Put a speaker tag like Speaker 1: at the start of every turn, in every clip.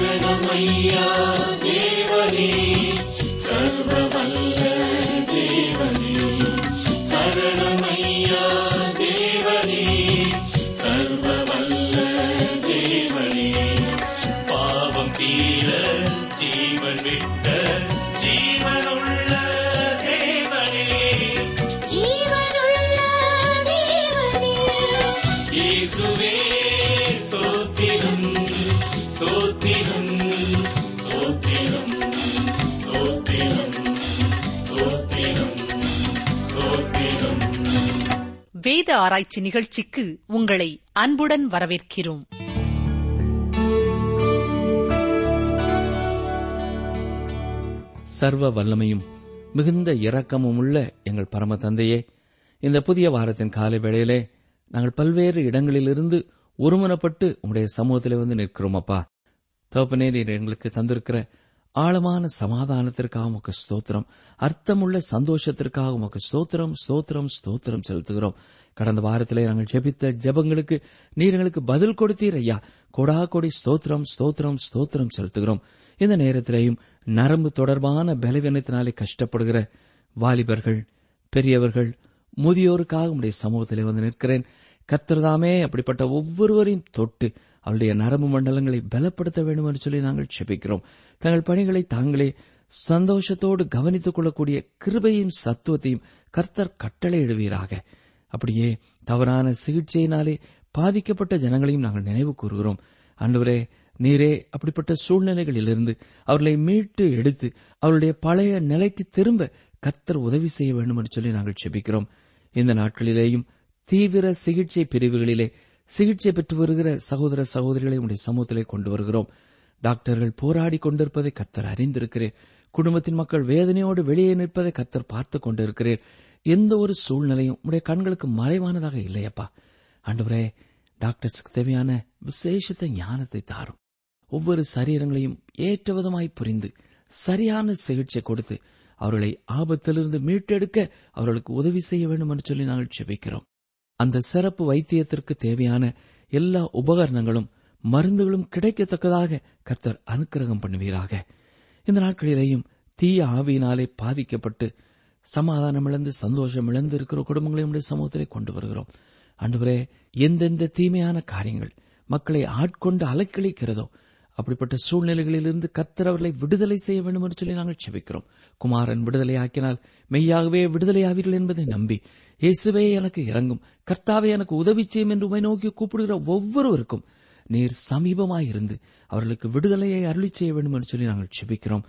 Speaker 1: शरणमय्या
Speaker 2: வேத ஆராய்ச்சி நிகழ்ச்சிக்கு உங்களை அன்புடன் வரவேற்கிறோம்.
Speaker 3: சர்வ வல்லமையும் மிகுந்த இரக்கமும் உள்ள எங்கள் பரம தந்தையே இந்த புதிய வாரத்தின் காலை வேளையிலே நாங்கள் பல்வேறு இடங்களிலிருந்து ஒருமனப்பட்டு உங்களுடைய சமூகத்திலே வந்து நிற்கிறோம் அப்பா. தோப்பனே நீர் எங்களுக்கு தந்திருக்கிற ஆழமான சமாதானத்திற்காக உமக்கு ஸ்தோத்திரம் அர்த்தமுள்ள சந்தோஷத்திற்காக உமக்கு ஸ்தோத்திரம் ஸ்தோத்திரம் ஸ்தோத்திரம் செலுத்துகிறோம். கடந்த வாரத்திலே நாங்கள் ஜெபித்த ஜெபங்களுக்கு நீர் எங்களுக்கு பதில் கொடுத்தீர் ஐயா. கொடா கொடி ஸ்தோத்திரம் ஸ்தோத்திரம் ஸ்தோத்திரம் செலுத்துகிறோம். இந்த நேரத்திலேயும் நரம்பு தொடர்பான பலவீனத்தினாலே கஷ்டப்படுகிற வாலிபர்கள் பெரியவர்கள் முதியோருக்காக உடைய சமூகத்திலே வந்து நிற்கிறேன். கத்திரதாமே அப்படிப்பட்ட ஒவ்வொருவரையும் தொட்டு அவருடைய நரம்பு மண்டலங்களை பலப்படுத்த வேண்டும் என்று சொல்லி நாங்கள் செபிக்கிறோம். தங்கள் பணிகளை தாங்களே சந்தோஷத்தோடு கவனித்துக் கொள்ளக்கூடிய கிருபையும் சத்துவத்தையும் கர்த்தர் கட்டளையிடுவீராக அப்படியே தவறான சிகிச்சையினாலே பாதிக்கப்பட்ட ஜனங்களையும் நாங்கள் நினைவு கூறுகிறோம். அன்றுவரே நீரே அப்படிப்பட்ட சூழ்நிலைகளிலிருந்து அவர்களை மீட்டு எடுத்து அவருடைய பழைய நிலைக்கு திரும்ப கர்த்தர் உதவி செய்ய வேண்டும் என்று சொல்லி நாங்கள் செபிக்கிறோம். இந்த நாட்களிலேயும் தீவிர சிகிச்சை பிரிவுகளிலே சிகிச்சை பெற்று வருகிற சகோதர சகோதரிகளை உடைய சமூகத்திலே கொண்டு வருகிறோம். டாக்டர்கள் போராடி கொண்டிருப்பதை கத்தர் அறிந்திருக்கிறேன் குடும்பத்தின் மக்கள் வேதனையோடு வெளியே நிற்பதை கத்தர் பார்த்து கொண்டிருக்கிறேன் எந்த ஒரு சூழ்நிலையும் உடைய கண்களுக்கு மறைவானதாக இல்லையப்பா. ஆண்டவரே டாக்டர்ஸுக்கு தேவையான விசேஷத்த ஞானத்தை தாரும். ஒவ்வொரு சரீரங்களையும் ஏற்ற விதமாய் புரிந்து சரியான சிகிச்சை கொடுத்து அவர்களை ஆபத்திலிருந்து மீட்டெடுக்க அவர்களுக்கு உதவி செய்ய வேண்டும் என்று சொல்லி நாங்கள் செபிக்கிறோம் அந்த சிறப்பு வைத்தியத்திற்கு தேவையான எல்லா உபகரணங்களும் மருந்துகளும் கிடைக்கத்தக்கதாக கர்த்தர் அனுக்கிரகம் பண்ணுவீராக. இந்த நாட்களிலேயும் தீய ஆவியினாலே பாதிக்கப்பட்டு சமாதானம் இழந்து சந்தோஷம் இழந்து இருக்கிற குடும்பங்களை நம்முடைய சமூகத்திலே கொண்டு வருகிறோம். அன்றுவரே எந்தெந்த தீமையான காரியங்கள் மக்களை ஆட்கொண்டு அலைக்கழிக்கிறதோ அப்படிப்பட்ட சூழ்நிலைகளிலிருந்து கர்த்தர் அவர்களை விடுதலை செய்ய வேண்டும் என்று சொல்லி நாங்கள் செபிக்கிறோம். குமாரன் விடுதலை ஆக்கினால் மெய்யாகவே விடுதலை ஆவீர்கள் என்பதை நம்பி இயேசுவே எனக்கு இறங்கும் கர்த்தாவே எனக்கு உதவி செய்யும் என்று உமை நோக்கி கூப்பிடுகிற ஒவ்வொருவருக்கும் நீர் சமீபமாயிருந்து அவர்களுக்கு விடுதலையை அருளி செய்ய வேண்டும் என்று சொல்லி நாங்கள் செபிக்கிறோம்.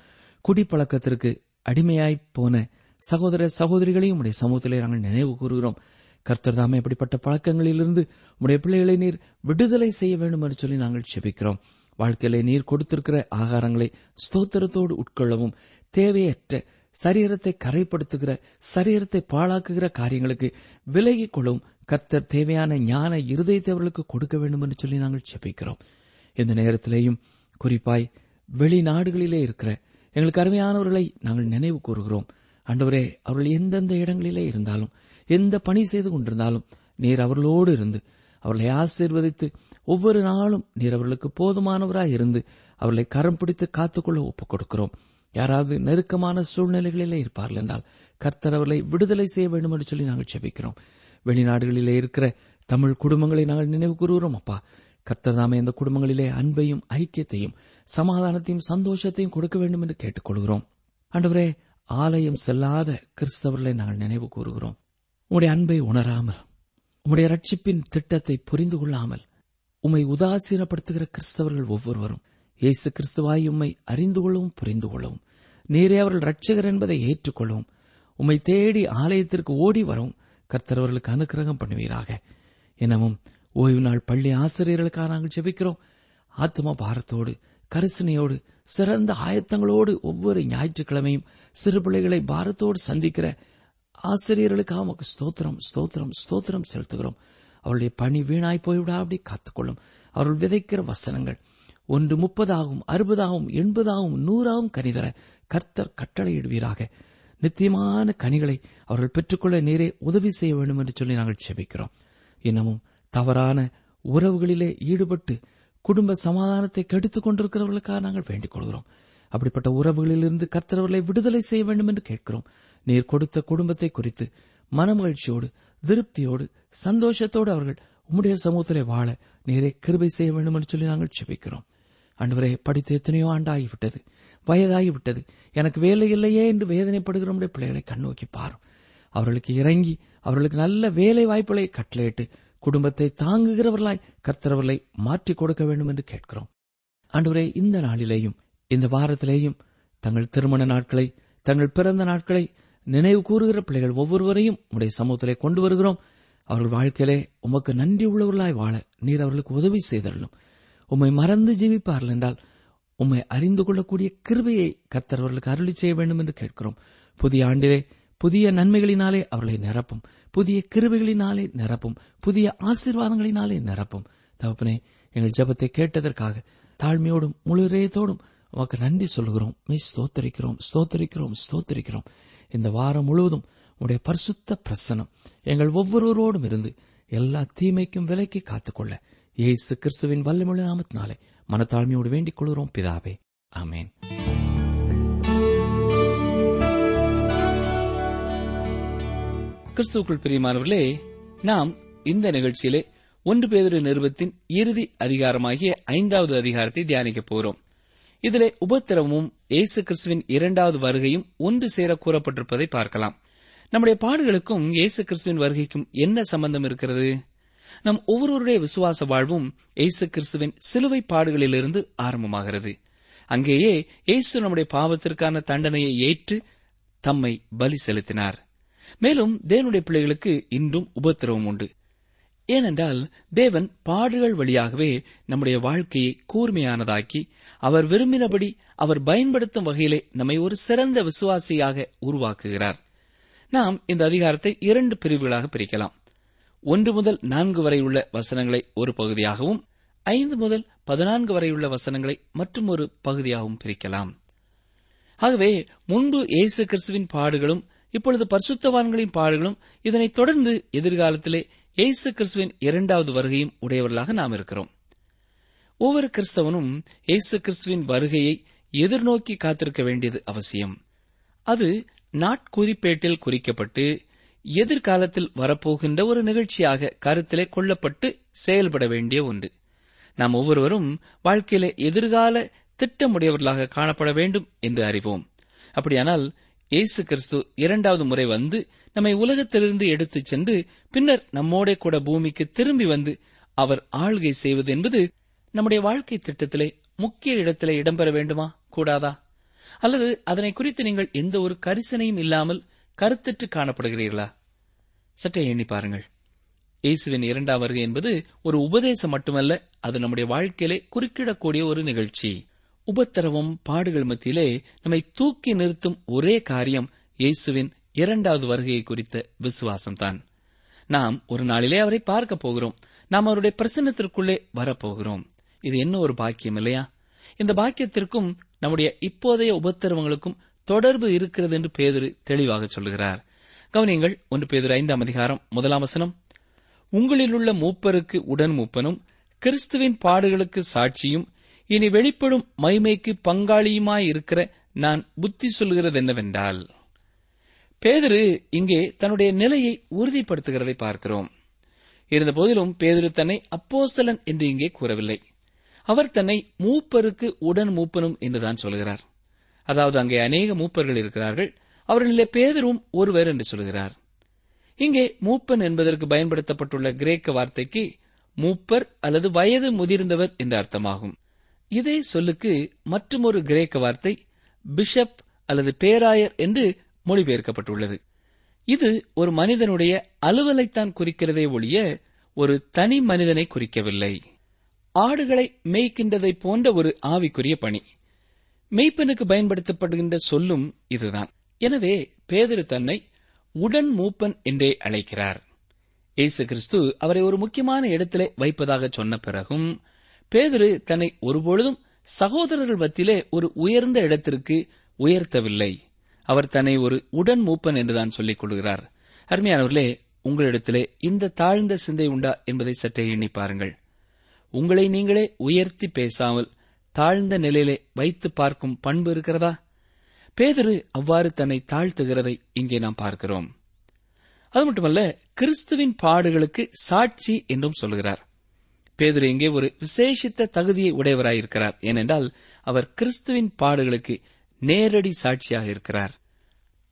Speaker 3: குடிப்பழக்கத்திற்கு அடிமையாய் போன சகோதர சகோதரிகளையும் உடைய சமூகத்திலே நாங்கள் நினைவு கூறுகிறோம். கர்த்தர் தாமே அப்படிப்பட்ட பழக்கங்களிலிருந்து உடைய பிள்ளைகளை நீர் விடுதலை செய்ய வேண்டும் என்று சொல்லி நாங்கள் செபிக்கிறோம். வாழ்க்கையிலே நீர் கொடுத்திருக்கிற ஆகாரங்களை ஸ்தோத்திரத்தோடு உட்கொள்ளவும் தேவையற்ற சரீரத்தை கரைப்படுத்துகிற சரீரத்தை பாழாக்குகிற காரியங்களுக்கு விலகிக் கொள்ளவும் கர்த்தர் தேவையான ஞான இருதயத்தை அவர்களுக்கு கொடுக்க வேண்டும் என்று சொல்லி நாங்கள் செபிக்கிறோம் இந்த நேரத்திலேயும் குறிப்பாய் வெளிநாடுகளிலே இருக்கிற எங்களுக்கு அருமையானவர்களை நாங்கள் நினைவு கூறுகிறோம். அண்டவரே அவர்கள் எந்தெந்த இடங்களிலே இருந்தாலும் எந்த பணி செய்து கொண்டிருந்தாலும் நீர் அவர்களோடு இருந்து அவர்களை ஆசீர்வதித்து ஒவ்வொரு நாளும் நீர் அவர்களுக்கு போதுமானவராய் இருந்து அவர்களை கரம் பிடித்து காத்துக்கொள்ள ஒப்புக் கொடுக்கிறோம் யாராவது நெருக்கமான சூழ்நிலைகளிலே இருப்பார்கள் என்றால் கர்த்தர் அவர்களை விடுதலை செய்ய வேண்டும் என்று சொல்லி நாங்கள் செபிக்கிறோம் வெளிநாடுகளிலே இருக்கிற தமிழ் குடும்பங்களை நாங்கள் நினைவு கூறுகிறோம் அப்பா. கர்த்தர் தாமே அந்த குடும்பங்களிலே அன்பையும் ஐக்கியத்தையும் சமாதானத்தையும் சந்தோஷத்தையும் கொடுக்க வேண்டும் என்று கேட்டுக்கொள்கிறோம். ஆண்டவரே ஆலயம் செல்லாத கிறிஸ்தவர்களை நாங்கள் நினைவு கூறுகிறோம். உங்களுடைய அன்பை உணராமல் உம்முடைய ரட்சிப்பின் திட்டத்தை புரிந்து கொள்ளாமல் உம்மை உதாசீனப்படுத்துகிற கிறிஸ்தவர்கள் ஒவ்வொருவரும் இயேசு கிறிஸ்துவாய் உம்மை அறிந்து கொள்ளவும் புரிந்து கொள்ளவும் நீரே அவர்கள் ரட்சகர் என்பதை ஏற்றுக்கொள்ளவும் உம்மை தேடி ஆலயத்திற்கு ஓடி வரவும் கர்த்தர் அவர்களுக்கு அனுக்கிரகம் பண்ணுவீராக. எனவும் ஓய்வு நாள் பள்ளி ஆசிரியர்களுக்காக நாங்கள் ஜெபிக்கிறோம். ஆத்ம பாரத்தோடு கரிசனையோடு சிறந்த ஆயத்தங்களோடு ஒவ்வொரு ஞாயிற்றுக்கிழமையும் சிறு பிள்ளைகளை பாரத்தோடு சந்திக்கிற ஆசிரியர்களுக்காக உமக்கு ஸ்தோத்திரம் ஸ்தோத்திரம் ஸ்தோத்திரம் செலுத்துகிறோம். அவருடைய பணி வீணாய் போய்விடாபடி காத்துக்கொள்ளும். அவர்கள் விதைக்கிற வசனங்கள். ஒன்று முப்பதாகவும் அறுபதாகவும் எண்பதாகவும் நூறாகவும் கனிதர கர்த்தர் கட்டளையிடுவீராக. நித்தியமான கனிகளை அவர்கள் பெற்றுக்கொள்ள நேரே உதவி செய்ய வேண்டும் என்று சொல்லி நாங்கள் செபிக்கிறோம் இன்னமும் தவறான உறவுகளிலே ஈடுபட்டு குடும்ப சமாதானத்தை கெடுத்துக் கொண்டிருக்கிறவர்களுக்காக நாங்கள் வேண்டிக் கொள்கிறோம். அப்படிப்பட்ட உறவுகளிலிருந்து கர்த்தரவர்களை விடுதலை செய்ய வேண்டும் என்று கேட்கிறோம். நீர் கொடுத்த குடும்பத்தை குறித்து மனமகிழ்ச்சியோடு திருப்தியோடு சந்தோஷத்தோடு அவர்கள் உம்முடைய சமூகத்திலே வாழ நீரை கிருபை செய்ய வேண்டும் என்று சொல்லி நாங்கள் செபிக்கிறோம் அன்றுவரை படித்து எத்தனையோ ஆண்டாகிவிட்டது வயதாகிவிட்டது. எனக்கு வேலை இல்லையே என்று வேதனைப்படுகிற நம்முடைய பிள்ளைகளை கண்ணோக்கி பாரும் அவர்களுக்கு இறங்கி அவர்களுக்கு நல்ல வேலை வாய்ப்புகளை கட்டளையிட்டு குடும்பத்தை தாங்குகிறவர்களாய் கர்த்தரவர்களை மாற்றிக் கொடுக்க வேண்டும் என்று கேட்கிறோம். ஆண்டவரே இந்த நாளிலேயும் இந்த வாரத்திலேயும் தங்கள் திருமண நாட்களை தங்கள் பிறந்த நாட்களை நினைவு கூறுகிற பிள்ளைகள் ஒவ்வொருவரையும் உடைய சமூகத்திலே கொண்டு வருகிறோம். அவர்கள் வாழ்க்கையிலே உமக்கு நன்றி உள்ளவர்களாய் வாழ நீர் அவர்களுக்கு உதவி செய்தரணும் உம்மை மறந்து ஜீவிப்பார்கள் என்றால் உம்மை அறிந்து கொள்ளக்கூடிய கிருபையை கர்த்தர் அவர்களுக்கு அருளி செய்ய வேண்டும் என்று கேட்கிறோம். புதிய ஆண்டிலே புதிய நன்மைகளினாலே அவர்களை நிரப்பும். புதிய கிருபைகளினாலே நிரப்பும். புதிய ஆசீர்வாதங்களினாலே நிரப்பும். தகப்பனே எங்கள் ஜெபத்தை கேட்டதற்காக தாழ்மையோடும் முழு உமக்கு நன்றி சொல்லுகிறோம். மெய் ஸ்தோத்தரிக்கிறோம் ஸ்தோத்தரிக்கிறோம் ஸ்தோத்தரிக்கிறோம். இந்த வாரம் முழுவதும் உடைய பரிசுத்த பிரசனம். எங்கள் ஒவ்வொருவரோடும் இருந்து எல்லா தீமைக்கும் விலைக்கு காத்துக்கொள்ள இயேசு கிறிஸ்துவின் வல்லமுள்ள நாமத்தினாலே மனத்தாழ்மையோடு வேண்டிக் கொள்கிறோம். பிதாவே அமேன் கிறிஸ்துவுக்குள் பிரியமானவர்களே நாம் இந்த நிகழ்ச்சியிலே ஒன்று பேதொரு நிறுவத்தின் இறுதி அதிகாரமாகிய ஐந்தாவது அதிகாரத்தை தியானிக்கப் போகிறோம். இதிலே உபத்திரவமும் இயேசு கிறிஸ்துவின் இரண்டாவது வருகையும் ஒன்று சேர கூறப்பட்டிருப்பதை பார்க்கலாம். நம்முடைய பாடுகளுக்கும் இயேசு கிறிஸ்துவின் வருகைக்கும் என்ன சம்பந்தம் இருக்கிறது? நம் ஒவ்வொருவருடைய விசுவாச வாழ்வும் இயேசு கிறிஸ்துவின் சிலுவை பாடுகளிலிருந்து ஆரம்பமாகிறது. அங்கேயே இயேசு நம்முடைய பாவத்திற்கான தண்டனையை ஏற்று தம்மை பலி செலுத்தினார். மேலும் தேவனுடைய பிள்ளைகளுக்கு இன்றும் உபத்திரவம் உண்டு. ஏனென்றால் தேவன் பாடுகள் வழியாகவே நம்முடைய வாழ்க்கையை கூர்மையானதாக்கி அவர் விரும்பினபடி அவர் பயன்படுத்தும் வகையிலே நம்மை ஒரு சிறந்த விசுவாசியாக உருவாக்குகிறார். நாம் இந்த அதிகாரத்தை இரண்டு பிரிவுகளாக பிரிக்கலாம். ஒன்று முதல் நான்கு வரை உள்ள வசனங்களை ஒரு பகுதியாகவும் ஐந்து முதல் பதினான்கு வரையுள்ள வசனங்களை மற்றும் ஒரு பகுதியாகவும் பிரிக்கலாம். ஆகவே முன்பு இயேசு கிறிஸ்துவின் பாடுகளும் இப்பொழுது பரிசுத்தவான்களின் பாடுகளும் இதனைத் தொடர்ந்து எதிர்காலத்திலே இயேசு கிறிஸ்துவின் இரண்டாவது வருகையும் உடையவர்களாக நாம் இருக்கிறோம். ஒவ்வொரு கிறிஸ்தவனும் இயேசு கிறிஸ்துவின் வருகையை எதிர்நோக்கி காத்திருக்க வேண்டியது அவசியம். அது நாட்குறிப்பேட்டில் குறிக்கப்பட்டு எதிர்காலத்தில் வரப்போகின்ற ஒரு நிகழ்ச்சியாக கருத்திலே கொள்ளப்பட்டு செயல்பட வேண்டிய ஒன்று. நாம் ஒவ்வொருவரும் வாழ்க்கையில எதிர்கால திட்டமுடையவர்களாக காணப்பட வேண்டும் என்று அறிவோம். அப்படியானால் இயேசு கிறிஸ்து இரண்டாவது முறை வந்து நம்மை உலகத்திலிருந்து எடுத்துச் சென்று பின்னர் நம்மோட கூட பூமிக்கு திரும்பி வந்து அவர் ஆள்கை செய்வது என்பது நம்முடைய வாழ்க்கை திட்டத்திலே முக்கிய இடத்திலே இடம்பெற வேண்டுமா? கூடாதா? அல்லது அதனை குறித்து நீங்கள் எந்த ஒரு கரிசனையும் இல்லாமல் கருத்திட்டு காணப்படுகிறீர்களா? சற்றே எண்ணி பாருங்கள். இயேசுவின் இரண்டாம் வருகை என்பது ஒரு உபதேசம் மட்டுமல்ல அது நம்முடைய வாழ்க்கையிலே குறுக்கிடக்கூடிய ஒரு நிகழ்ச்சி. உபத்திரவம் பாடுகள் மத்தியிலே நம்மை தூக்கி நிறுத்தும் ஒரே காரியம் இயேசுவின் இரண்டாவது வருகையை குறித்த விசுவாசம்தான். நாம் ஒரு நாளிலே அவரை பார்க்க போகிறோம். நாம் அவருடைய பிரசன்னத்திற்குள்ளே வரப்போகிறோம். இது என்ன ஒரு பாக்கியம் இல்லையா? இந்த பாக்கியத்திற்கும் நம்முடைய இப்போதைய உபத்திரவங்களுக்கும் தொடர்பு இருக்கிறது என்று பேதிரு தெளிவாக சொல்கிறார் கவனியங்கள் ஒன்று பேதிரு ஐந்தாம் அதிகாரம் முதலாம் வசனம். உங்களிலுள்ள மூப்பருக்கு உடன் மூப்பனும் கிறிஸ்துவின் பாடுகளுக்கு சாட்சியும் இனி வெளிப்படும் மைமைக்கு பங்காளியுமாயிருக்கிற நான் புத்தி சொல்கிறது என்னவென்றால் பேதிரு இங்கே தன்னுடைய நிலையை உறுதிப்படுத்துகிறதை பார்க்கிறோம். இருந்தபோதிலும் பேதிரு தன்னை அப்போசலன் என்று இங்கே கூறவில்லை. அவர் தன்னை மூப்பருக்கு உடன் மூப்பனும் என்றுதான் சொல்கிறார். அதாவது அங்கே அநேக மூப்பர்கள் இருக்கிறார்கள். அவர்களிலே பேதரும் ஒருவர் என்று சொல்கிறார். இங்கே மூப்பன் என்பதற்கு பயன்படுத்தப்பட்டுள்ள கிரேக்க வார்த்தைக்கு மூப்பர் அல்லது வயது முதிர்ந்தவர் என்ற அர்த்தமாகும். இதே சொல்லுக்கு மற்றொரு கிரேக்க வார்த்தை பிஷப் அல்லது பேராயர் என்று மொழிபெயர்க்கப்பட்டுள்ளது. இது ஒரு மனிதனுடைய அலுவலைத்தான் குறிக்கிறதே ஒழிய ஒரு தனி மனிதனை குறிக்கவில்லை. ஆடுகளை மேய்க்கின்றதை போன்ற ஒரு ஆவிக்குரிய பணி. மெய்ப்பனுக்கு பயன்படுத்தப்படுகின்ற சொல்லும் இதுதான். எனவே பேதிரு தன்னை உடன் மூப்பன் என்றே அழைக்கிறார். இயேசு கிறிஸ்து அவரை ஒரு முக்கியமான இடத்திலே வைப்பதாக சொன்ன பிறகும் பேதிரு தன்னை ஒருபொழுதும் சகோதரர்கள் மத்தியிலே ஒரு உயர்ந்த இடத்திற்கு உயர்த்தவில்லை. அவர் தன்னை ஒரு உடன் மூப்பன் என்றுதான் சொல்லிக் கொள்கிறார். அருமையானவர்களே உங்களிடத்திலே இந்த தாழ்ந்த சிந்தை உண்டா என்பதை சற்றே எண்ணி பாருங்கள். உங்களை நீங்களே உயர்த்தி பேசாமல் தாழ்ந்த நிலையிலே வைத்து பார்க்கும் பண்பு இருக்கிறதா? பேதரு அவ்வாறு தன்னை தாழ்த்துகிறதை இங்கே நாம் பார்க்கிறோம். அது மட்டுமல்ல கிறிஸ்துவின் பாடுகளுக்கு சாட்சி என்றும் சொல்கிறார். பேதுரு இங்கே ஒரு விசேஷித்த தகுதியை உடையவராயிருக்கிறார். ஏனென்றால் அவர் கிறிஸ்துவின் பாடுகளுக்கு நேரடி சாட்சியாக இருக்கிறார்.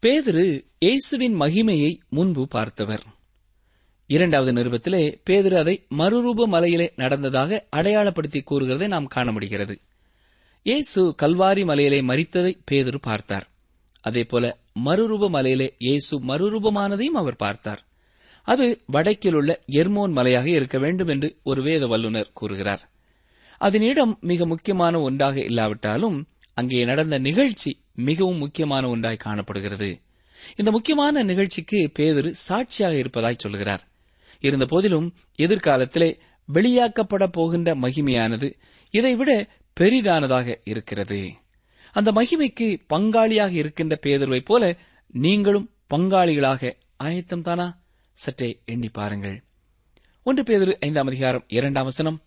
Speaker 3: பேதுரு இயேசுவின் மகிமையை முன்பு பார்த்தவர். இரண்டாவது நிருபத்திலே பேதுரு அதை மறுரூப மலையிலே நடந்ததாக அடையாளப்படுத்தி கூறுகிறதை நாம் காண முடிகிறது. இயேசு கல்வாரி மலையிலே மறித்ததை பேதுரு பார்த்தார். அதேபோல மறுரூப மலையிலே இயேசு மறுரூபமானதையும் அவர் பார்த்தார். அது வடக்கில் உள்ள எர்மோன் மலையாக இருக்க வேண்டும் என்று ஒரு வேத வல்லுநர் கூறுகிறார். அதனிடம் மிக முக்கியமான ஒன்றாக இல்லாவிட்டாலும் அங்கே நடந்த நிகழ்ச்சி மிகவும் முக்கியமான ஒன்றாய் காணப்படுகிறது. இந்த முக்கியமான நிகழ்ச்சிக்கு பேதரு சாட்சியாக இருப்பதாய் சொல்கிறார். இருந்த போதிலும் எதிர்காலத்திலே வெளியாக்கப்பட போகின்ற மகிமையானது இதைவிட பெரிதானதாக இருக்கிறது. அந்த மகிமைக்கு பங்காளியாக இருக்கின்ற பேதர்வை போல நீங்களும் பங்காளிகளாக ஆயத்தம் தானா? சற்றே எண்ணி பாருங்கள். ஒன்று பேதரு ஐந்தாம் அதிகாரம் இரண்டாம் வசனம்.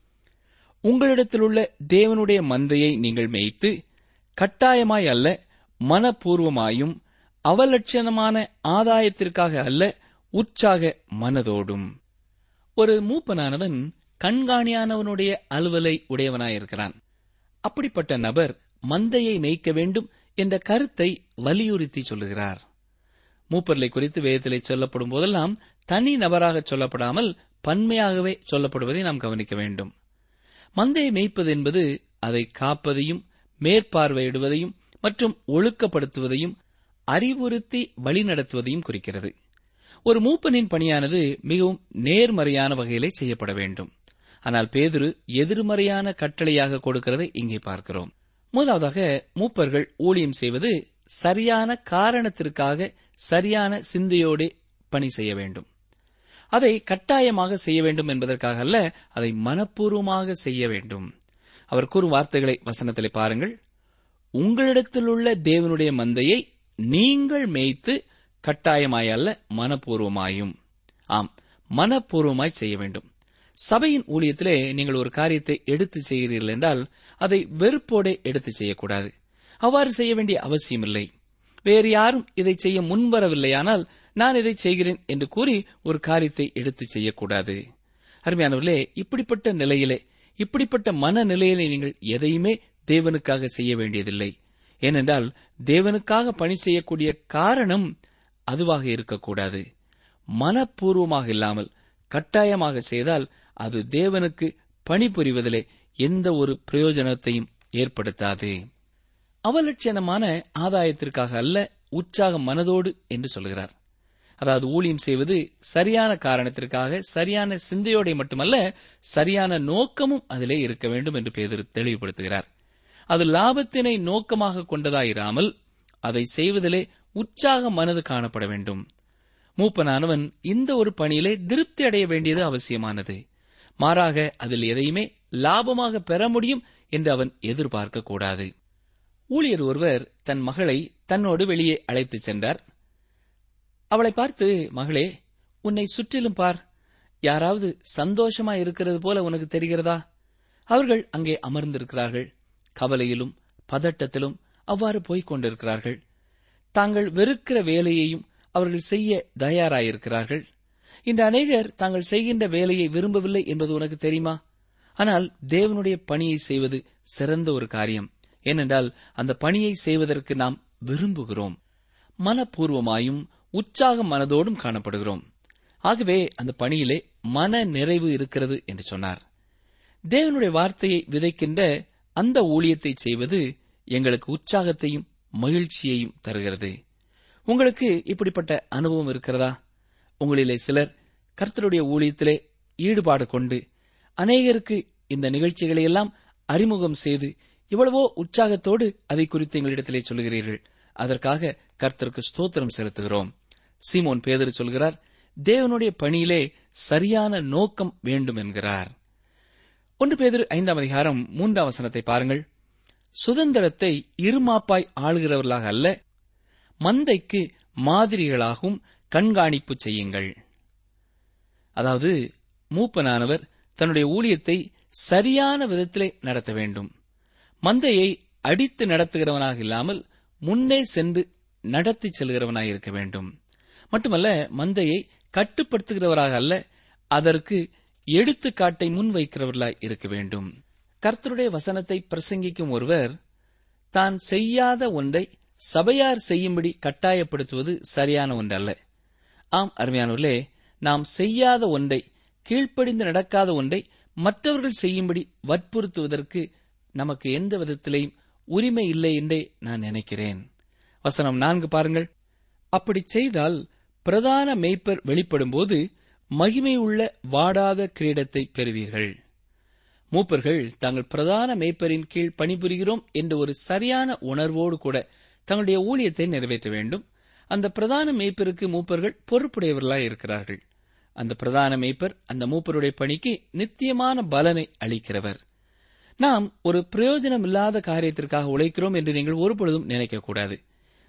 Speaker 3: உங்களிடத்தில் உள்ள தேவனுடைய மந்தையை நீங்கள் மேய்த்து கட்டாயமாய் அல்ல மனப்பூர்வமாயும் அவலட்சணமான ஆதாயத்திற்காக அல்ல உற்சாக மனதோடும். ஒரு மூப்பனானவன் கண்காணியானவனுடைய அலுவலை உடையவனாயிருக்கிறான். அப்படிப்பட்ட நபர் மந்தையை மேய்க்க வேண்டும் என்ற கருத்தை வலியுறுத்தி சொல்லுகிறார். மூப்பர்களை குறித்து வேதத்திலே சொல்லப்படும் போதெல்லாம் தனி நபராக சொல்லப்படாமல் பன்மையாகவே சொல்லப்படுவதை நாம் கவனிக்க வேண்டும். மந்தையை மேய்ப்பது என்பது அதை காப்பதையும் மேற்பார்வையிடுவதையும் மற்றும் ஒழுக்கப்படுத்துவதையும் அறிவுறுத்தி வழிநடத்துவதையும் குறிக்கிறது. ஒரு மூப்பனின் பணியானது மிகவும் நேர்மறையான வகையிலே செய்யப்பட வேண்டும். ஆனால் பேதுரு எதிர்மறையான கட்டளையாக கொடுக்கிறதை இங்கே பார்க்கிறோம். முதலாவதாக மூப்பர்கள் ஊழியம் செய்வது சரியான காரணத்திற்காக சரியான சிந்தையோடு பணி செய்ய வேண்டும். அதை கட்டாயமாக செய்ய வேண்டும் என்பதற்காக அல்ல அதை மனப்பூர்வமாக செய்ய வேண்டும். அவர் கூறும் வார்த்தைகளை வசனத்திலே பாருங்கள். உங்களிடத்தில் உள்ள தேவனுடைய மந்தையை நீங்கள் மேய்த்து கட்டாயமாய் அல்ல மனப்பூர்வமாயும். ஆம் மனப்பூர்வமாய் செய்ய வேண்டும். சபையின் ஊழியத்திலே நீங்கள் ஒரு காரியத்தை எடுத்து செய்கிறீர்கள் என்றால் அதை வெறுப்போடே எடுத்து செய்யக்கூடாது. அவ்வாறு செய்ய வேண்டிய அவசியமில்லை. வேறு யாரும் இதை செய்ய முன்வரவில்லையானால் நான் இதை செய்கிறேன் என்று கூறி ஒரு காரியத்தை எடுத்து செய்யக்கூடாது. அருமையானவர்களே இப்படிப்பட்ட நிலையிலே இப்படிப்பட்ட மனநிலையிலே நீங்கள் எதையுமே தேவனுக்காக செய்ய வேண்டியதில்லை. ஏனென்றால் தேவனுக்காக பணி செய்யக்கூடிய காரணம் அதுவாக இருக்கக்கூடாது. மனப்பூர்வமாக இல்லாமல் கட்டாயமாக செய்தால் அது தேவனுக்கு பணிபுரிவதிலே எந்த ஒரு பிரயோஜனத்தையும் ஏற்படுத்தாது. அவலட்சணமான ஆதாயத்திற்காக அல்ல உற்சாக மனதோடு என்று சொல்கிறார். அதாவது ஊழியம் செய்வது சரியான காரணத்திற்காக சரியான சிந்தையோட மட்டுமல்ல சரியான நோக்கமும் அதிலே இருக்க வேண்டும் என்று பேதர் தெளிவுபடுத்துகிறார். அது லாபத்தினை நோக்கமாக கொண்டதாயிராமல் அதை செய்வதிலே உற்சாக மனது காணப்பட வேண்டும். மூப்பனானவன் இந்த ஒரு பணியிலே திருப்தி அடைய வேண்டியது அவசியமானது. மாறாக அதில் எதையுமே லாபமாக பெற முடியும் என்று அவன் எதிர்பார்க்க கூடாது ஊழியர் ஒருவர் தன் மகளை தன்னோடு வெளியே அழைத்துச் சென்றார். அவளை பார்த்து மகளே உன்னை சுற்றிலும் பார். யாராவது சந்தோஷமா இருக்கிறது போல உனக்கு தெரிகிறதா? அவர்கள் அங்கே அமர்ந்திருக்கிறார்கள். கவலையிலும் பதட்டத்திலும் அவ்வாறு போய்க் கொண்டிருக்கிறார்கள். தாங்கள் வெறுக்கிற வேலையையும் அவர்கள் செய்ய தயாராயிருக்கிறார்கள். இன்று அநேகர் தாங்கள் செய்கின்ற வேலையை விரும்பவில்லை என்பது உனக்கு தெரியுமா? ஆனால் தேவனுடைய பணியை செய்வது சிறந்த ஒரு காரியம். ஏனென்றால் அந்த பணியை செய்வதற்கு நாம் விரும்புகிறோம். மனப்பூர்வமாயும் உற்சாக மனதோடும் காணப்படுகிறோம். ஆகவே அந்த பணியிலே மன நிறைவு இருக்கிறது என்று சொன்னார். தேவனுடைய வார்த்தையை விதைக்கின்ற அந்த ஊழியத்தை செய்வது எங்களுக்கு உற்சாகத்தையும் மகிழ்ச்சியையும் தருகிறது. உங்களுக்கு இப்படிப்பட்ட அனுபவம் இருக்கிறதா? உங்களிலே சிலர் கர்த்தருடைய ஊழியத்திலே ஈடுபாடு கொண்டு அநேகருக்கு இந்த நிகழ்ச்சிகளையெல்லாம் அறிமுகம் செய்து இவ்வளவோ உற்சாகத்தோடு அதை குறித்து எங்களிடத்திலே சொல்கிறீர்கள் அதற்காக கர்த்தருக்கு ஸ்தோத்திரம் செலுத்துகிறோம். சீமோன் பேதர் சொல்கிறார் தேவனுடைய பணியிலே சரியான நோக்கம் வேண்டும் என்கிறார். ஒன்று பேதர் ஐந்தாம் அதிகாரம் மூன்றாம் வசனத்தை பாருங்கள். சுதந்திரத்தை இருமாப்பாய் ஆளுகிறவர்களாக அல்ல மந்தைக்கு மாதிரிகளாகவும் கண்காணிப்பு செய்யுங்கள். அதாவது மூப்பனானவர் தன்னுடைய ஊழியத்தை சரியான விதத்திலே நடத்த வேண்டும். மந்தையை அடித்து நடத்துகிறவனாக இல்லாமல் முன்னே சென்று நடத்தி செல்கிறவனாக இருக்க வேண்டும். மட்டுமல்ல மந்தையை கட்டுப்படுத்துகிறவராக அல்ல அதற்கு எடுத்துக்காட்டை முன்வைக்கிறவர்களாய் இருக்க வேண்டும். கர்த்தருடைய வசனத்தை பிரசங்கிக்கும் ஒருவர் தான் செய்யாத ஒன்றை சபையார் செய்யும்படி கட்டாயப்படுத்துவது சரியான ஒன்றல்ல. ஆம் அருமையானவர்களே நாம் செய்யாத ஒன்றை கீழ்ப்படிந்து நடக்காத ஒன்றை மற்றவர்கள் செய்யும்படி வற்புறுத்துவதற்கு நமக்கு எந்த விதத்திலேயும் உரிமை இல்லை என்றே நான் நினைக்கிறேன். வசனம் நான்கு பாருங்கள். அப்படி செய்தால் பிரதான மெய்ப்பர் வெளிப்படும்போது மகிமையுள்ள வாடாத கிரீடத்தை பெறுவீர்கள். மூப்பர்கள் தாங்கள் பிரதான மேய்ப்பரின் கீழ் பணிபுரிகிறோம் என்ற ஒரு சரியான உணர்வோடு கூட தங்களுடைய ஊழியத்தை நிறைவேற்ற வேண்டும். அந்த பிரதான மேய்ப்பருக்கு மூப்பர்கள் பொறுப்புடையவர்களாய் இருக்கிறார்கள். அந்த பிரதான மேய்ப்பர் அந்த மூப்பருடைய பணிக்கு நித்தியமான பலனை அளிக்கிறவர். நாம் ஒரு பிரயோஜனமில்லாத காரியத்திற்காக உழைக்கிறோம் என்று நீங்கள் ஒருபொழுதும் நினைக்கக்கூடாது.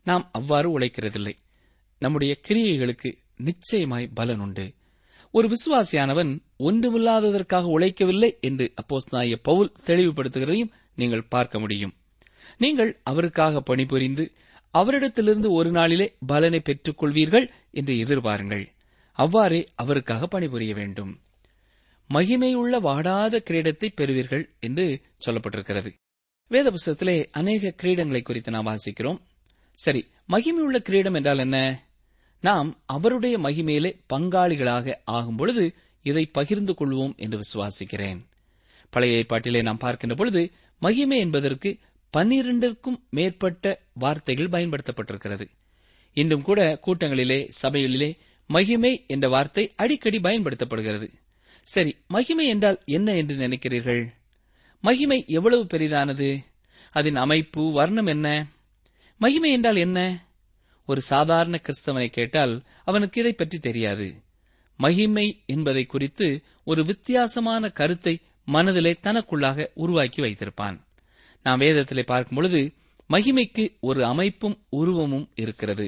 Speaker 3: நாம் அவ்வாறு உழைக்கிறதில்லை. நம்முடைய கிரியைகளுக்கு நிச்சயமாய் பலன் உண்டு ஒரு விசுவாசியானவன் ஒன்றுமில்லாததற்காக உழைக்கவில்லை என்று அப்போஸ் நாய பவுல் தெளிவுபடுத்துகிறதையும் நீங்கள் பார்க்க முடியும். நீங்கள் அவருக்காக பணிபுரிந்து அவரிடத்திலிருந்து ஒரு நாளிலே பலனை பெற்றுக் கொள்வீர்கள் என்று எதிர்பாருங்கள். அவ்வாறே அவருக்காக பணிபுரிய வேண்டும். மகிமையுள்ள வாடாத கிரீடத்தை பெறுவீர்கள் என்று சொல்லப்பட்டிருக்கிறது. வேத புஸ்தகத்திலே அநேக கிரீடங்களை குறித்து நாம் வாசிக்கிறோம். சரி மகிமையுள்ள கிரீடம் என்றால் என்ன? நாம் அவருடைய மகிமையிலே பங்காளிகளாக ஆகும் பொழுது இதை பகிர்ந்து கொள்வோம் என்று விசுவாசிக்கிறேன். பழைய ஏற்பாட்டிலே நாம் பார்க்கின்ற பொழுது மகிமை என்பதற்கு பன்னிரண்டிற்கும் மேற்பட்ட வார்த்தைகள் பயன்படுத்தப்பட்டிருக்கிறது. இன்றும் கூட கூட்டங்களிலே சபைகளிலே மகிமை என்ற வார்த்தை அடிக்கடி பயன்படுத்தப்படுகிறது. சரி மகிமை என்றால் என்ன என்று நினைக்கிறீர்கள்? மகிமை எவ்வளவு பெரிதானது? அதன் அமைப்பு வர்ணம் என்ன? மகிமை என்றால் என்ன? ஒரு சாதாரண கிறிஸ்தவனை கேட்டால் அவனுக்கு இதை பற்றி தெரியாது. மகிமை என்பதை குறித்து ஒரு வித்தியாசமான கருத்தை மனதிலே தனக்குள்ளாக உருவாக்கி வைத்திருப்பான். நாம் வேதத்திலே பார்க்கும் பொழுது மகிமைக்கு ஒரு அமைப்பும் உருவமும் இருக்கிறது.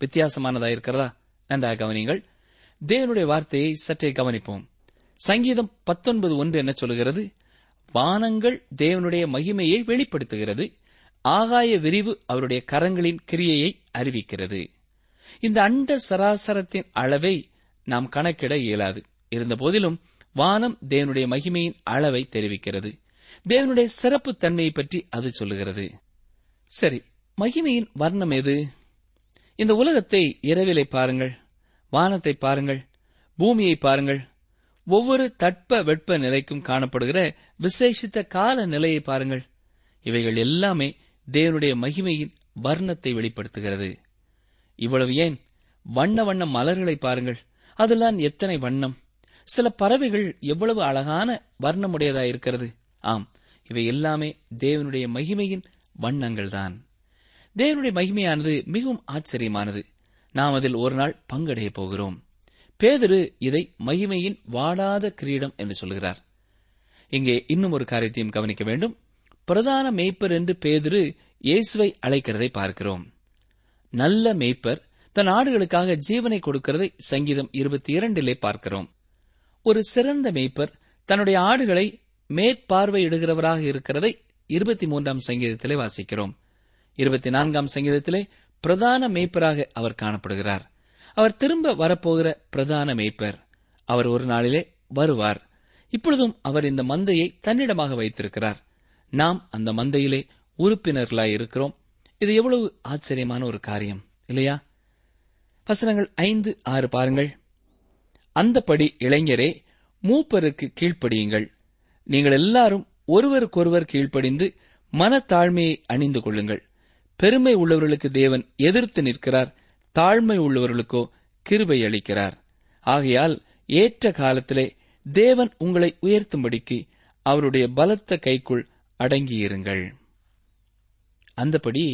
Speaker 3: வித்தியாசமானதா இருக்கிறதா? நன்றாக கவனிங்கள் தேவனுடைய வார்த்தையை சற்றே கவனிப்போம். சங்கீதம் பத்தொன்பது ஒன்று என்ன சொல்கிறது வானங்கள் தேவனுடைய மகிமையை வெளிப்படுத்துகிறது. ஆகாய விரிவு அவருடைய கரங்களின் கிரியையை அறிவிக்கிறது. இந்த அண்ட சராசரத்தின் அளவை நாம் கணக்கிட இயலாது. இருந்தபோதிலும் வானம் தேவனுடைய மகிமையின் அளவை தெரிவிக்கிறது. தேவனுடைய சிறப்பு தன்மையை பற்றி அது சொல்லுகிறது. சரி மகிமையின் வர்ணம் எது? இந்த உலகத்தை இரவிலை பாருங்கள் வானத்தை பாருங்கள் பூமியை பாருங்கள். ஒவ்வொரு தட்ப வெட்ப நிலைக்கும் காணப்படுகிற விசேஷித்த கால நிலையை பாருங்கள். இவைகள் எல்லாமே தேவனுடைய மகிமையின் வர்ணத்தை வெளிப்படுத்துகிறது. இவ்வளவு ஏன்? வண்ண வண்ண மலர்களை பாருங்கள். அதெல்லாம் எத்தனை வண்ணம்? சில பறவைகள் எவ்வளவு அழகான வர்ணமுடையதா இருக்கிறது. ஆம் இவை எல்லாமே தேவனுடைய மகிமையின் வண்ணங்கள் தான் தேவனுடைய மகிமையானது மிகவும் ஆச்சரியமானது. நாம் அதில் ஒரு நாள் பங்கடைய போகிறோம். பேதுரு இதை மகிமையின் வாடாத கிரீடம் என்று சொல்கிறார். இங்கே இன்னும் ஒரு காரியத்தையும் கவனிக்க வேண்டும். பிரதான மேய்ப்பர் என்று பேதிரு இயேசுவை அழைக்கிறதை பார்க்கிறோம். நல்ல மேய்ப்பர் தன் ஆடுகளுக்காக ஜீவனை கொடுக்கிறதை சங்கீதம் இருபத்தி இரண்டிலே பார்க்கிறோம். ஒரு சிறந்த மேய்ப்பர் தன்னுடைய ஆடுகளை மேற்பார்வையிடுகிறவராக இருக்கிறதை இருபத்தி மூன்றாம் சங்கீதத்திலே வாசிக்கிறோம். இருபத்தி நான்காம் சங்கீதத்திலே பிரதான மேய்ப்பராக அவர் காணப்படுகிறார். அவர் திரும்ப வரப்போகிற பிரதான மேய்ப்பர். அவர் ஒரு நாளிலே வருவார். இப்பொழுதும் அவர் இந்த மந்தையை தன்னிடமாக வைத்திருக்கிறார். நாம் அந்த மந்தையிலே உறுப்பினர்களாய் இருக்கிறோம். இது எவ்வளவு ஆச்சரியமான ஒரு காரியம் இல்லையா? வசனங்கள் ஐந்து ஆறு பாருங்கள். அந்தபடி இளைஞரே மூப்பருக்கு கீழ்ப்படியுங்கள். நீங்கள் எல்லாரும் ஒருவருக்கொருவர் கீழ்ப்படிந்து மனத்தாழ்மையை அணிந்து கொள்ளுங்கள். பெருமை உள்ளவர்களுக்கு தேவன் எதிர்த்து நிற்கிறார் தாழ்மை உள்ளவர்களுக்கோ கிருபை அளிக்கிறார். ஆகையால் ஏற்ற காலத்திலே தேவன் உங்களை உயர்த்தும்படிக்கு அவருடைய பலத்த கைக்குள் அடங்கியிருங்கள். அந்தபடி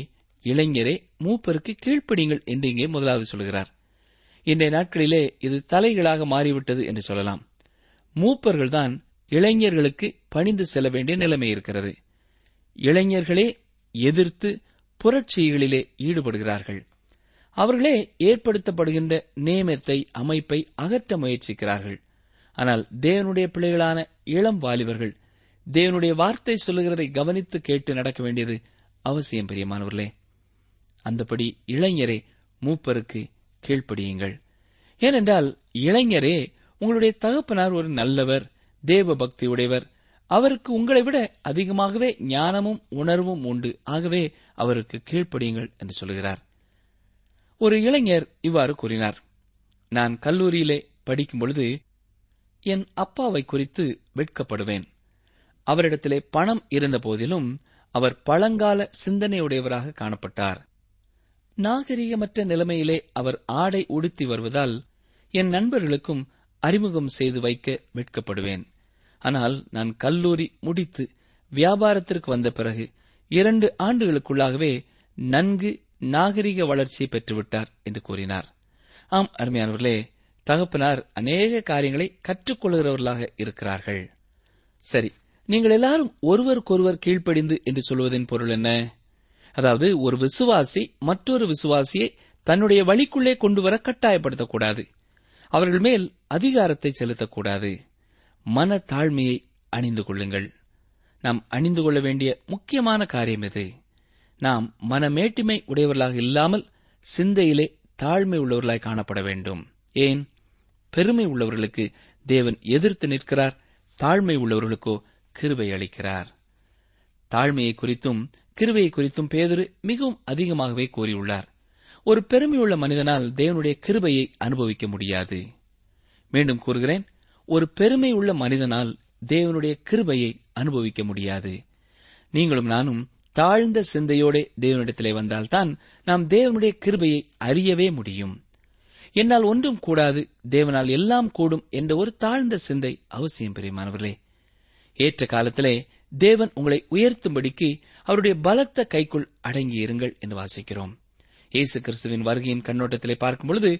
Speaker 3: இளைஞரே மூப்பருக்கு கீழ்ப்படிங்கள் என்று இங்கே முதலாவது சொல்கிறார். இன்றைய நாட்களிலே இது தலைகளாக மாறிவிட்டது என்று சொல்லலாம். மூப்பர்கள்தான் இளைஞர்களுக்கு பணிந்து செல்ல வேண்டிய நிலைமை இருக்கிறது. இளைஞர்களே எதிர்த்து புரட்சிகளிலே ஈடுபடுகிறார்கள். அவர்களே ஏற்படுத்தப்படுகின்ற நியமத்தை அமைப்பை அகற்ற முயற்சிக்கிறார்கள். ஆனால் தேவனுடைய பிள்ளைகளான இளம் வாலிபர்கள் தேவனுடைய வார்த்தை சொல்லுகிறதை கவனித்து கேட்டு நடக்க வேண்டியது அவசியம் பிரியமானவர்களே. அந்தபடி இளைஞரே மூப்பருக்கு கீழ்ப்படியுங்கள். ஏனென்றால் இளைஞரே உங்களுடைய தகப்பனார் ஒரு நல்லவர் தேவ பக்தி உடையவர் அவருக்கு உங்களை விட அதிகமாகவே ஞானமும் உணர்வும் உண்டு. ஆகவே அவருக்கு கீழ்ப்படியுங்கள் என்று சொல்கிறார். ஒரு இளைஞர் இவ்வாறு கூறினார். நான் கல்லூரியிலே படிக்கும் பொழுது என் அப்பாவை குறித்து வெட்கப்படுவேன். அவரிடத்திலே பணம் இருந்த போதிலும் அவர் பழங்கால சிந்தனையுடையவராக காணப்பட்டார். நாகரிகமற்ற நிலைமையிலே அவர் ஆடை உடுத்தி வருவதால் என் நண்பர்களுக்கும் அறிமுகம் செய்து வைக்க வெட்கப்படுவேன் ஆனால் நான் கல்லூரி முடித்து வியாபாரத்திற்கு வந்த பிறகு இரண்டு ஆண்டுகளுக்குள்ளாகவே நன்கு நாகரிக வளர்ச்சியை பெற்றுவிட்டார் என்று கூறினார். ஆம் அருமையானவர்களே தகப்பனார் அநேக காரியங்களை கற்றுக்கொள்கிறவர்களாக இருக்கிறார்கள். சரி நீங்கள் எல்லாரும் ஒருவருக்கொருவர் கீழ்ப்படிந்து என்று சொல்வதன் பொருள் என்ன? அதாவது ஒரு விசுவாசி மற்றொரு விசுவாசியை தன்னுடைய வழிக்குள்ளே கொண்டு வர கட்டாயப்படுத்தக்கூடாது. அவர்கள் மேல் அதிகாரத்தை செலுத்தக்கூடாது. மன தாழ்மையை அணிந்து கொள்ளுங்கள். நாம் அணிந்து கொள்ள வேண்டிய முக்கியமான காரியம் இது. நாம் மனமேட்டுமை உடையவர்களாக இல்லாமல் சிந்தையிலே தாழ்மை உள்ளவர்களாய் காணப்பட வேண்டும். ஏன்? பெருமை உள்ளவர்களுக்கு தேவன் எதிர்த்து நிற்கிறார் தாழ்மை உள்ளவர்களுக்கோ கிருபை அளிக்கிறார். தாழ்மையை குறித்தும் கிருபையை குறித்தும் பேதரு மிகவும் அதிகமாகவே கூறியுள்ளார். ஒரு பெருமையுள்ள மனிதனால் தேவனுடைய கிருபையை அனுபவிக்க முடியாது. மீண்டும் கூறுகிறேன் ஒரு பெருமை உள்ள மனிதனால் தேவனுடைய கிருபையை அனுபவிக்க முடியாது. நீங்களும் நானும் தாழ்ந்த சிந்தையோட தேவனிடத்திலே வந்தால்தான் நாம் தேவனுடைய கிருபையை அறியவே முடியும். என்னால் ஒன்றும் கூடாது தேவனால் எல்லாம் கூடும் என்ற ஒரு தாழ்ந்த சிந்தை அவசியம் பெரியமானவர்களே. ஏற்ற காலத்திலே தேவன் உங்களை உயர்த்தும்படிக்கு அவருடைய பலத்த கைக்குள் அடங்கியிருங்கள் என்று வாசிக்கிறோம். இயேசு கிறிஸ்துவின் வருகையின் கண்ணோட்டத்திலே பார்க்கும்பொழுது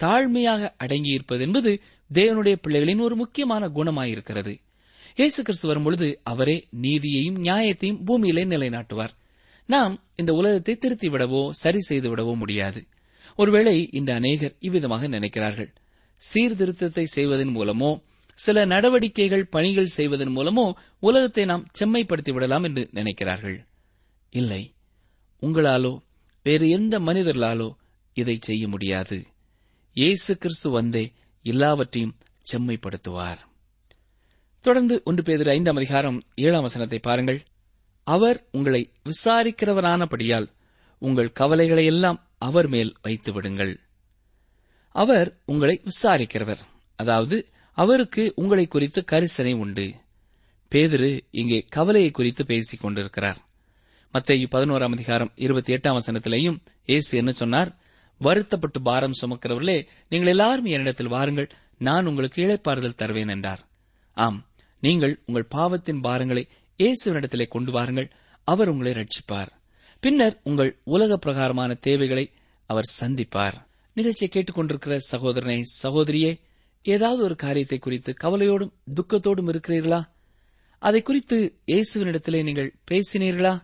Speaker 3: தாழ்மையாக அடங்கியிருப்பது என்பது தேவனுடைய பிள்ளைகளின் ஒரு முக்கியமான குணமாயிருக்கிறது. இயேசு கிறிஸ்து வரும்பொழுது அவரே நீதியையும் நியாயத்தையும் பூமியிலே நிலைநாட்டுவார். நாம் இந்த உலகத்தை திருத்திவிடவோ சரி செய்துவிடவோ முடியாது. ஒருவேளை இந்த அநேகர் இவ்விதமாக நினைக்கிறார்கள். சீர்திருத்தத்தை செய்வதன் மூலமோ சில நடவடிக்கைகள் பணிகள் செய்வதன் மூலமோ உலகத்தை நாம் செம்மைப்படுத்தி விடலாம் என்று நினைக்கிறார்கள். இல்லை உங்களாலோ வேறு எந்த மனிதர்களாலோ இதை செய்ய முடியாது. இயேசு கிறிஸ்து வந்தே எல்லாவற்றையும் செம்மைப்படுத்துவார். தொடர்ந்து ஒன்று பேர் ஐந்தாம் அதிகாரம் ஏழாம் வசனத்தை பாருங்கள். அவர் உங்களை விசாரிக்கிறவரானபடியால் உங்கள் கவலைகளை எல்லாம் அவர் மேல் வைத்து விடுங்கள் அவர் உங்களை விசாரிக்கிறவர். அதாவது அவருக்கு உங்களை குறித்து கரிசனை உண்டு. பேதிரு இங்கே கவலையை குறித்து பேசிக் கொண்டிருக்கிறார். மத்திய பதினோராம் அதிகாரம் இருபத்தி எட்டாம் வசனத்திலையும் ஏசு என்ன சொன்னார்? வருத்தப்பட்டு பாரம் சுமக்கிறவர்களே நீங்கள் எல்லாரும் என்னிடத்தில் வாருங்கள் நான் உங்களுக்கு இழைப்பாறுதல் தருவேன் என்றார். ஆம் நீங்கள் உங்கள் பாவத்தின் பாரங்களை இயேசுவினிடத்திலே கொண்டு வாருங்கள் அவர் உங்களை ரட்சிப்பார். பின்னர் உங்கள் உலக பிரகாரமான தேவைகளை அவர் சந்திப்பார். நிகழ்ச்சியை கேட்டுக்கொண்டிருக்கிற சகோதரனை சகோதரியே ஏதாவது ஒரு காரியத்தை குறித்து கவலையோடும் துக்கத்தோடும் இருக்கிறீர்களா? அதை குறித்து இயேசுவினிடத்திலே நீங்கள் பேசினீர்களா?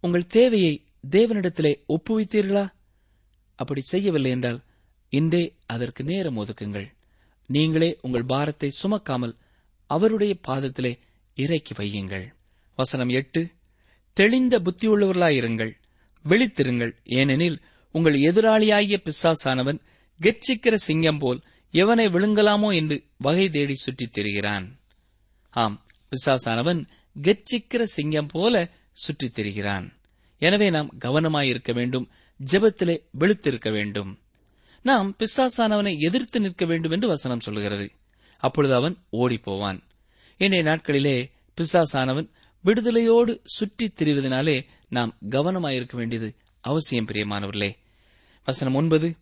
Speaker 3: உங்கள் தேவையை தேவனிடத்திலே ஒப்புவித்தீர்களா? அப்படி செய்யவில்லை என்றால் இன்றே அதற்கு நேரம் ஒதுக்குங்கள். நீங்களே உங்கள் பாரத்தை சுமக்காமல் அவருடைய பாதத்திலே இறக்கி வையுங்கள். வசனம் எட்டு தெளிந்த புத்தியுள்ளவர்களாயிருங்கள் விழித்திருங்கள். ஏனெனில் உங்கள் எதிராளியாகிய பிசாசானவன் கெர்ச்சிக்கிற சிங்கம் போல் எவனை விழுங்கலாமோ என்று வகை தேடி சுற்றித் திரிகிறான். ஆம் பிசாசானவன் கெச்சிக்கிற சிங்கம் போல சுற்றித் திரிகிறான். எனவே நாம் கவனமாயிருக்க வேண்டும் ஜெபத்திலே வெளுத்திருக்க வேண்டும். நாம் பிசாசானவனை எதிர்த்து நிற்க வேண்டும் என்று வசனம் சொல்கிறது அப்பொழுது அவன் ஓடிப்போவான். இன்றைய நாட்களிலே பிசாசானவன் விடுதலையோடு சுற்றித் திரிவதனாலே நாம் கவனமாயிருக்க வேண்டியது அவசியம் பிரியமானவர்களே. வசனம் ஒன்பது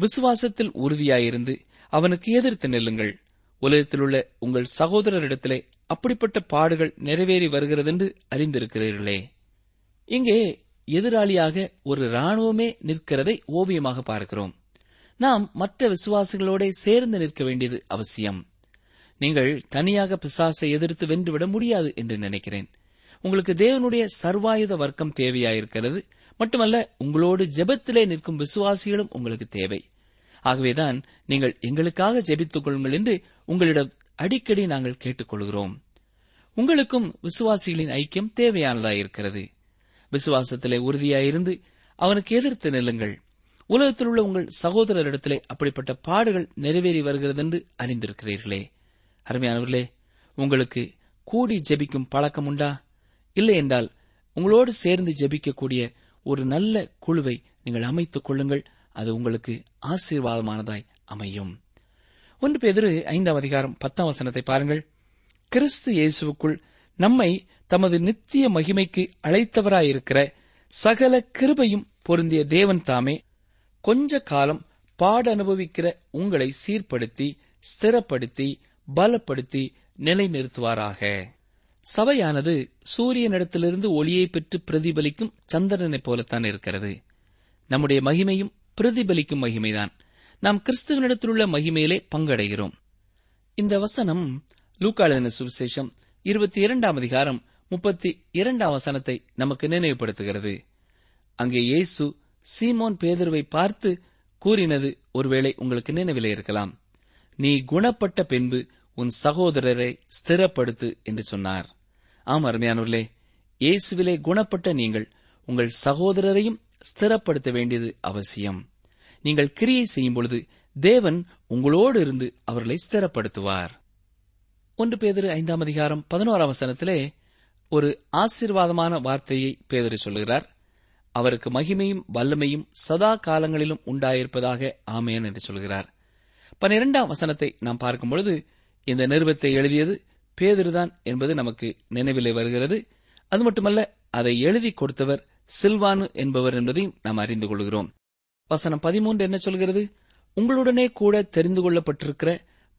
Speaker 3: விசுவாசத்தில் உறுதியாயிருந்து அவனுக்கு எதிர்த்து நில்லுங்கள். உலகத்தில் உள்ள உங்கள் சகோதரரிடத்திலே அப்படிப்பட்ட பாடுகள் நிறைவேறி வருகிறதென்று அறிந்திருக்கிறீர்களே. இங்கே எதிராளியாக ஒரு ராணுவமே நிற்கிறதை ஓவியமாக பார்க்கிறோம். நாம் மற்ற விசுவாசிகளோட சேர்ந்து நிற்க வேண்டியது அவசியம். நீங்கள் தனியாக பிசாசை எதிர்த்து வென்றுவிட முடியாது என்று நினைக்கிறேன். உங்களுக்கு தேவனுடைய சர்வாயுத வர்க்கம் தேவையாயிருக்கிறது. மட்டுமல்ல உங்களோடு ஜெபத்திலே நிற்கும் விசுவாசிகளும் உங்களுக்கு தேவை. ஆகவேதான் நீங்கள் எங்களுக்காக ஜெபித்துக் கொள்ளுங்கள் என்று உங்களிடம் அடிக்கடி நாங்கள் கேட்டுக்கொள்கிறோம். உங்களுக்கும் விசுவாசிகளின் ஐக்கியம் தேவையானதாயிருக்கிறது விசுவாசத்திலே உறுதியாயிருந்து அவனுக்கு எதிர்த்து நில்லுங்கள். உலகத்தில் உள்ள உங்கள் சகோதரரிடத்திலே அப்படிப்பட்ட பாடுகள் நிறைவேறி வருகிறது என்று அறிந்திருக்கிறீர்களே. அருமையானவர்களே உங்களுக்கு கூடி ஜெபிக்கும் பழக்கம் உண்டா? இல்லை என்றால் உங்களோடு சேர்ந்து ஜெபிக்கக்கூடிய ஒரு நல்ல குழுவை நீங்கள் அமைத்துக் கொள்ளுங்கள். அது உங்களுக்கு ஆசீர்வாதமானதாய் அமையும். ஒன்று பேதிரு ஐந்தாம் அதிகாரம் பத்தாம் வசனத்தை பாருங்கள். கிறிஸ்து இயேசுவுக்குள் நம்மை தமது நித்திய மகிமைக்கு அழைத்தவராயிருக்கிற சகல கிருபையும் பொருந்திய தேவன் தாமே கொஞ்ச காலம் பாட அனுபவிக்கிற உங்களை சீர்படுத்தி ஸ்திரப்படுத்தி பலப்படுத்தி நிலைநிறுத்துவாராக. சபையானது சூரியனிடத்திலிருந்து ஒளியை பெற்று பிரதிபலிக்கும் சந்திரனைப் போலத்தான் இருக்கிறது. நம்முடைய மகிமையும் பிரதிபலிக்கும் மகிமைதான். நாம் கிறிஸ்துவனிடத்திலுள்ள மகிமையிலே பங்கடைகிறோம். இந்த வசனம் லூக்காளதின சுவிசேஷம் இருபத்தி இரண்டாம் அதிகாரம் முப்பத்தி இரண்டாம் வசனத்தை நமக்கு நினைவுபடுத்துகிறது. அங்கே இயேசு சீமோன் பேதர்வை பார்த்து கூறினது ஒருவேளை உங்களுக்கு நினைவிலே இருக்கலாம். நீ குணப்பட்ட பின்பு உன் சகோதரரை ஸ்திரப்படுத்து என்று சொன்னார். ஆம் அருமையானவர்களே இயேசுவிலே குணப்பட்ட நீங்கள் உங்கள் சகோதரரையும் ஸ்திரப்படுத்த வேண்டியது அவசியம். நீங்கள் கிரியை செய்யும் பொழுது தேவன் உங்களோடு இருந்து அவர்களை ஸ்திரப்படுத்துவார். ஒன்று பேதிரு ஐந்தாம் அதிகாரம் பதினோராம் வசனத்திலே ஒரு ஆசீர்வாதமான வார்த்தையை பேதரு சொல்லுகிறார். அவருக்கு மகிமையும் வல்லமையும் சதா காலங்களிலும் உண்டாயிருப்பதாக ஆமையன் என்று சொல்கிறார். பன்னிரெண்டாம் வசனத்தை நாம் பார்க்கும்பொழுது இந்த நிருபத்தை எழுதியது பேதிருதான் என்பது நமக்கு நினைவிலே வருகிறது. அது மட்டுமல்ல அதை எழுதி கொடுத்தவர் சில்வானு என்பவர் என்பதையும் நாம் அறிந்து கொள்கிறோம். வசனம் பதிமூன்று என்ன சொல்கிறது? உங்களுடனே கூட தெரிந்து கொள்ளப்பட்டிருக்கிற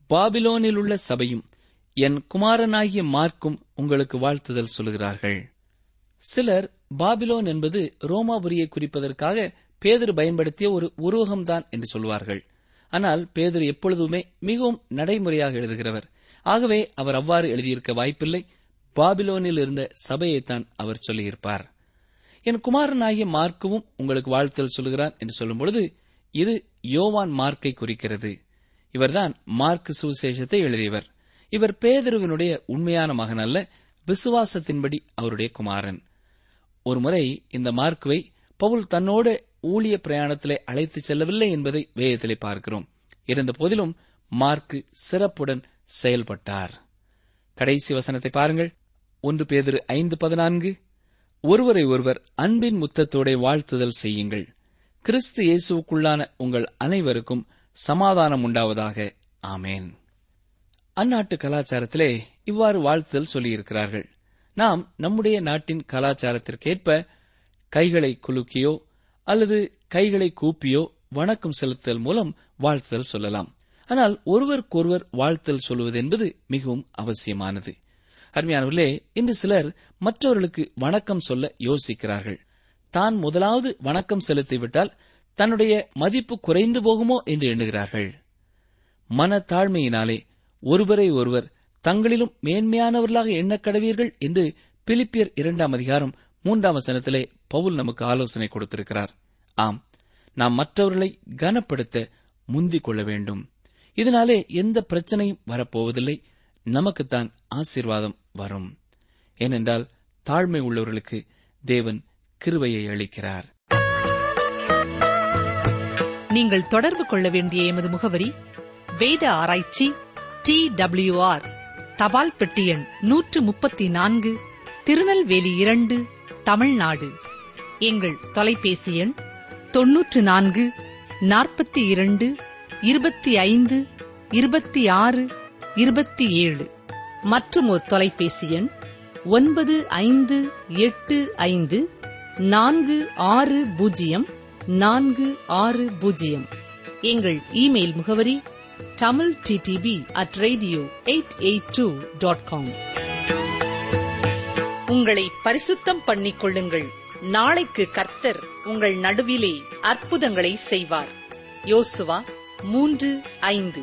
Speaker 3: பாபிலோனில் உள்ள சபையும் என் குமாரனாகிய மார்க்கும் உங்களுக்கு வாழ்த்துதல் சொல்கிறார்கள். சிலர் பாபிலோன் என்பது ரோமாபுரியை குறிப்பதற்காக பேதர் பயன்படுத்திய ஒரு உருவகம்தான் என்று சொல்வார்கள். ஆனால் பேதர் எப்பொழுதுமே மிகவும் நடைமுறையாக எழுதுகிறவர். ஆகவே அவர் அவ்வாறு எழுதியிருக்க வாய்ப்பில்லை. பாபிலோனில் இருந்த சபையைத்தான் அவர் சொல்லியிருப்பார். என் குமாரனாகிய மார்க்கவும் உங்களுக்கு வாழ்த்தல் சொல்கிறார் என்று சொல்லும்பொழுது இது யோவான் மார்க்கை குறிக்கிறது. இவர்தான் மார்க் சுவிசேஷத்தை எழுதியவர். இவர் பேதருவினுடைய உண்மையான மகன் அல்ல விசுவாசத்தின்படி அவருடைய குமாரன். ஒருமுறை இந்த மார்க்குவை பவுல் தன்னோடு ஊழிய பிரயாணத்திலே அழைத்துச் செல்லவில்லை என்பதை வேதத்திலே பார்க்கிறோம். இருந்த போதிலும் மார்க்கு சிறப்புடன் செயல்பட்டார். கடைசி வசனத்தை பாருங்கள். ஒன்று பேதிரு ஐந்து பதினான்கு ஒருவரை ஒருவர் அன்பின் முத்தத்தோட வாழ்த்துதல் செய்யுங்கள். கிறிஸ்து இயேசுவுக்குள்ளான உங்கள் அனைவருக்கும் சமாதானம் உண்டாவதாக. ஆமேன். அந்நாட்டு கலாச்சாரத்திலே இவ்வாறு வாழ்த்துதல் சொல்லியிருக்கிறார்கள். நாம் நம்முடைய நாட்டின் கலாச்சாரத்திற்கேற்ப கைகளை குலுக்கியோ அல்லது கைகளை கூப்பியோ வணக்கம் செலுத்தல் மூலம் வாழ்த்துதல் சொல்லலாம். ஆனால் ஒருவருக்கொருவர் வாழ்த்தல் சொல்வது என்பது மிகவும் அவசியமானது. அருமையானவர்களே இன்று சிலர் மற்றவர்களுக்கு வணக்கம் சொல்ல யோசிக்கிறார்கள். தான் முதலாவது வணக்கம் செலுத்திவிட்டால் தன்னுடைய மதிப்பு குறைந்து போகுமோ என்று எண்ணுகிறார்கள். மன தாழ்மையினாலே ஒருவரை ஒருவர் தங்களிலும் மேன்மையானவர்களாக எண்ணக்கடவீர்கள் என்று பிலிப்பியர் இரண்டாம் அதிகாரம் மூன்றாம் வசனத்திலே பவுல் நமக்கு ஆலோசனை கொடுத்திருக்கிறார். ஆம் நாம் மற்றவர்களை கனப்படுத்த முந்திக் கொள்ள வேண்டும். இதனாலே எந்த பிரச்சனையும் வரப்போவதில்லை. நமக்குத்தான் ஆசீர்வாதம் வரும். ஏனென்றால் தாழ்மை உள்ளவர்களுக்கு தேவன் கிருவையை அளிக்கிறார்.
Speaker 2: நீங்கள் தொடர்பு கொள்ள வேண்டிய எமது முகவரி வேத ஆராய்ச்சி டி ஆர் தபால் பெட்டி எண் நூற்று முப்பத்தி நான்கு திருநெல்வேலி இரண்டு தமிழ்நாடு. எங்கள் தொலைபேசி எண் தொன்னூற்று நான்கு நாற்பத்தி இரண்டு இருபத்தி ஐந்து இருபத்தி ஆறு இருபத்தி ஏழு. மற்றும் ஒரு தொலைபேசி எண் ஒன்பது ஐந்து எட்டு ஐந்து நான்கு ஆறு பூஜ்ஜியம் நான்கு ஆறு பூஜ்ஜியம். எங்கள் இமெயில் முகவரி Tamil DDP at radio eight eight two dot com. உங்களை பரிசுத்தம் பண்ணிக் கொள்ளுங்கள். நாளைக்கு கர்த்தர் உங்கள் நடுவிலே அற்புதங்களை செய்வார். யோசுவா மூன்று ஐந்து.